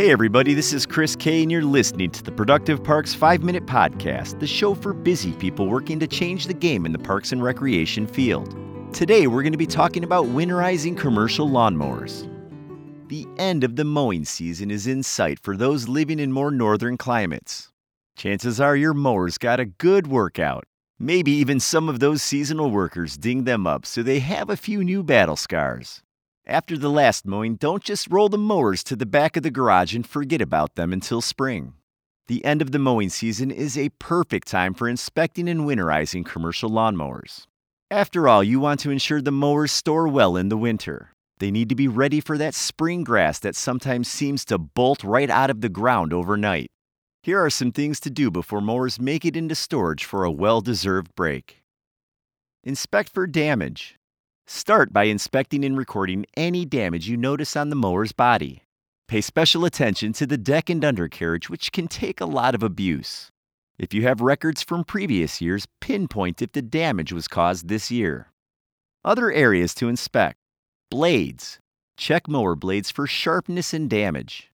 Hey, everybody, this is Chris Kay, and you're listening to the Productive Parks 5 Minute Podcast, the show for busy people working to change the game in the parks and recreation field. Today, we're going to be talking about winterizing commercial lawnmowers. The end of the mowing season is in sight for those living in more northern climates. Chances are your mowers got a good workout. Maybe even some of those seasonal workers ding them up so they have a few new battle scars. After the last mowing, don't just roll the mowers to the back of the garage and forget about them until spring. The end of the mowing season is a perfect time for inspecting and winterizing commercial lawnmowers. After all, you want to ensure the mowers store well in the winter. They need to be ready for that spring grass that sometimes seems to bolt right out of the ground overnight. Here are some things to do before mowers make it into storage for a well deserved break. Inspect for damage. Start by inspecting and recording any damage you notice on the mower's body. Pay special attention to the deck and undercarriage, which can take a lot of abuse. If you have records from previous years, pinpoint if the damage was caused this year. Other areas to inspect blades. Check mower blades for sharpness and damage.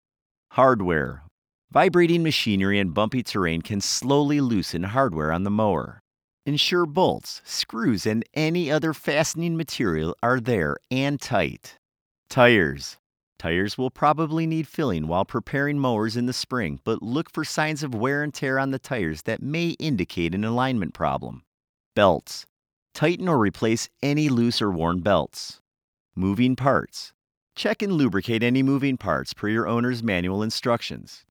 Hardware. Vibrating machinery and bumpy terrain can slowly loosen hardware on the mower. Ensure bolts, screws, and any other fastening material are there and tight. Tires. Tires will probably need filling while preparing mowers in the spring, but look for signs of wear and tear on the tires that may indicate an alignment problem. Belts. Tighten or replace any loose or worn belts. Moving parts. Check and lubricate any moving parts per your owner's manual instructions.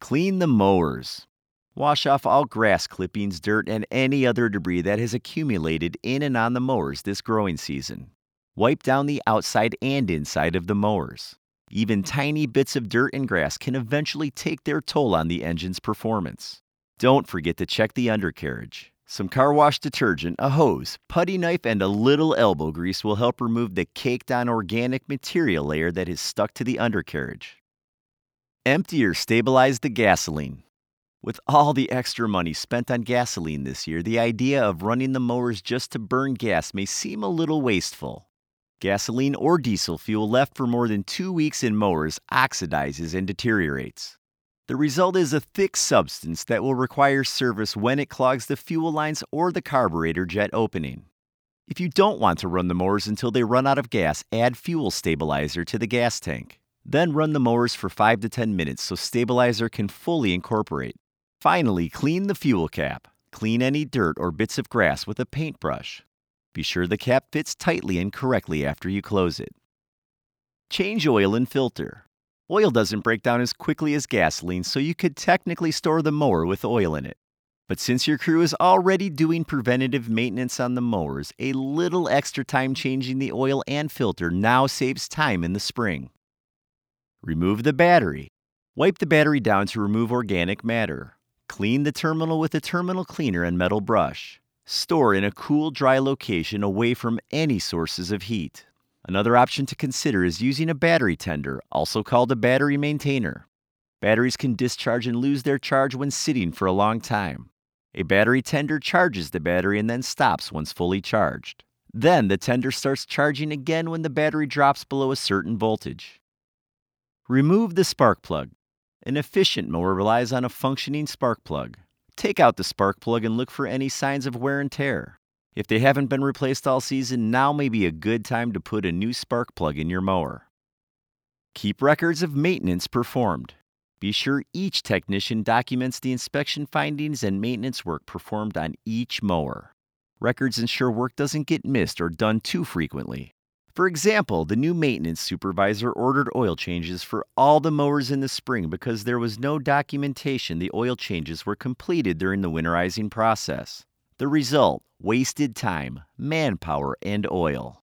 Clean the mowers. Wash off all grass clippings, dirt, and any other debris that has accumulated in and on the mowers this growing season. Wipe down the outside and inside of the mowers. Even tiny bits of dirt and grass can eventually take their toll on the engine's performance. Don't forget to check the undercarriage. Some car wash detergent, a hose, putty knife, and a little elbow grease will help remove the caked on organic material layer that is stuck to the undercarriage. Empty or stabilize the gasoline. With all the extra money spent on gasoline this year, the idea of running the mowers just to burn gas may seem a little wasteful. Gasoline or diesel fuel left for more than two weeks in mowers oxidizes and deteriorates. The result is a thick substance that will require service when it clogs the fuel lines or the carburetor jet opening. If you don't want to run the mowers until they run out of gas, add fuel stabilizer to the gas tank. Then run the mowers for 5 to 10 minutes so stabilizer can fully incorporate. Finally, clean the fuel cap. Clean any dirt or bits of grass with a paintbrush. Be sure the cap fits tightly and correctly after you close it. Change oil and filter. Oil doesn't break down as quickly as gasoline, so you could technically store the mower with oil in it. But since your crew is already doing preventative maintenance on the mowers, a little extra time changing the oil and filter now saves time in the spring. Remove the battery. Wipe the battery down to remove organic matter. Clean the terminal with a terminal cleaner and metal brush. Store in a cool, dry location away from any sources of heat. Another option to consider is using a battery tender, also called a battery maintainer. Batteries can discharge and lose their charge when sitting for a long time. A battery tender charges the battery and then stops once fully charged. Then the tender starts charging again when the battery drops below a certain voltage. Remove the spark plug. An efficient mower relies on a functioning spark plug. Take out the spark plug and look for any signs of wear and tear. If they haven't been replaced all season, now may be a good time to put a new spark plug in your mower. Keep records of maintenance performed. Be sure each technician documents the inspection findings and maintenance work performed on each mower. Records ensure work doesn't get missed or done too frequently. For example, the new maintenance supervisor ordered oil changes for all the mowers in the spring because there was no documentation the oil changes were completed during the winterizing process. The result wasted time, manpower, and oil.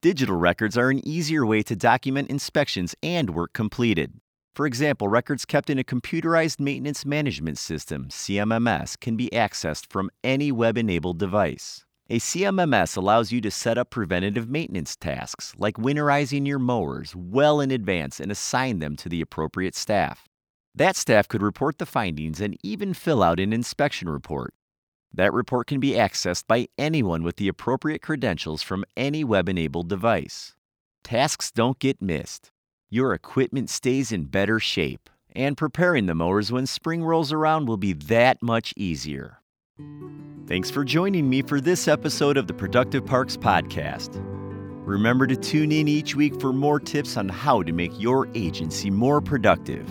Digital records are an easier way to document inspections and work completed. For example, records kept in a computerized maintenance management system, CMMS, can be accessed from any web enabled device. A CMMS allows you to set up preventative maintenance tasks, like winterizing your mowers, well in advance and assign them to the appropriate staff. That staff could report the findings and even fill out an inspection report. That report can be accessed by anyone with the appropriate credentials from any web enabled device. Tasks don't get missed. your equipment stays in better shape, and preparing the mowers when spring rolls around will be that much easier. Thanks for joining me for this episode of the Productive Parks Podcast. Remember to tune in each week for more tips on how to make your agency more productive.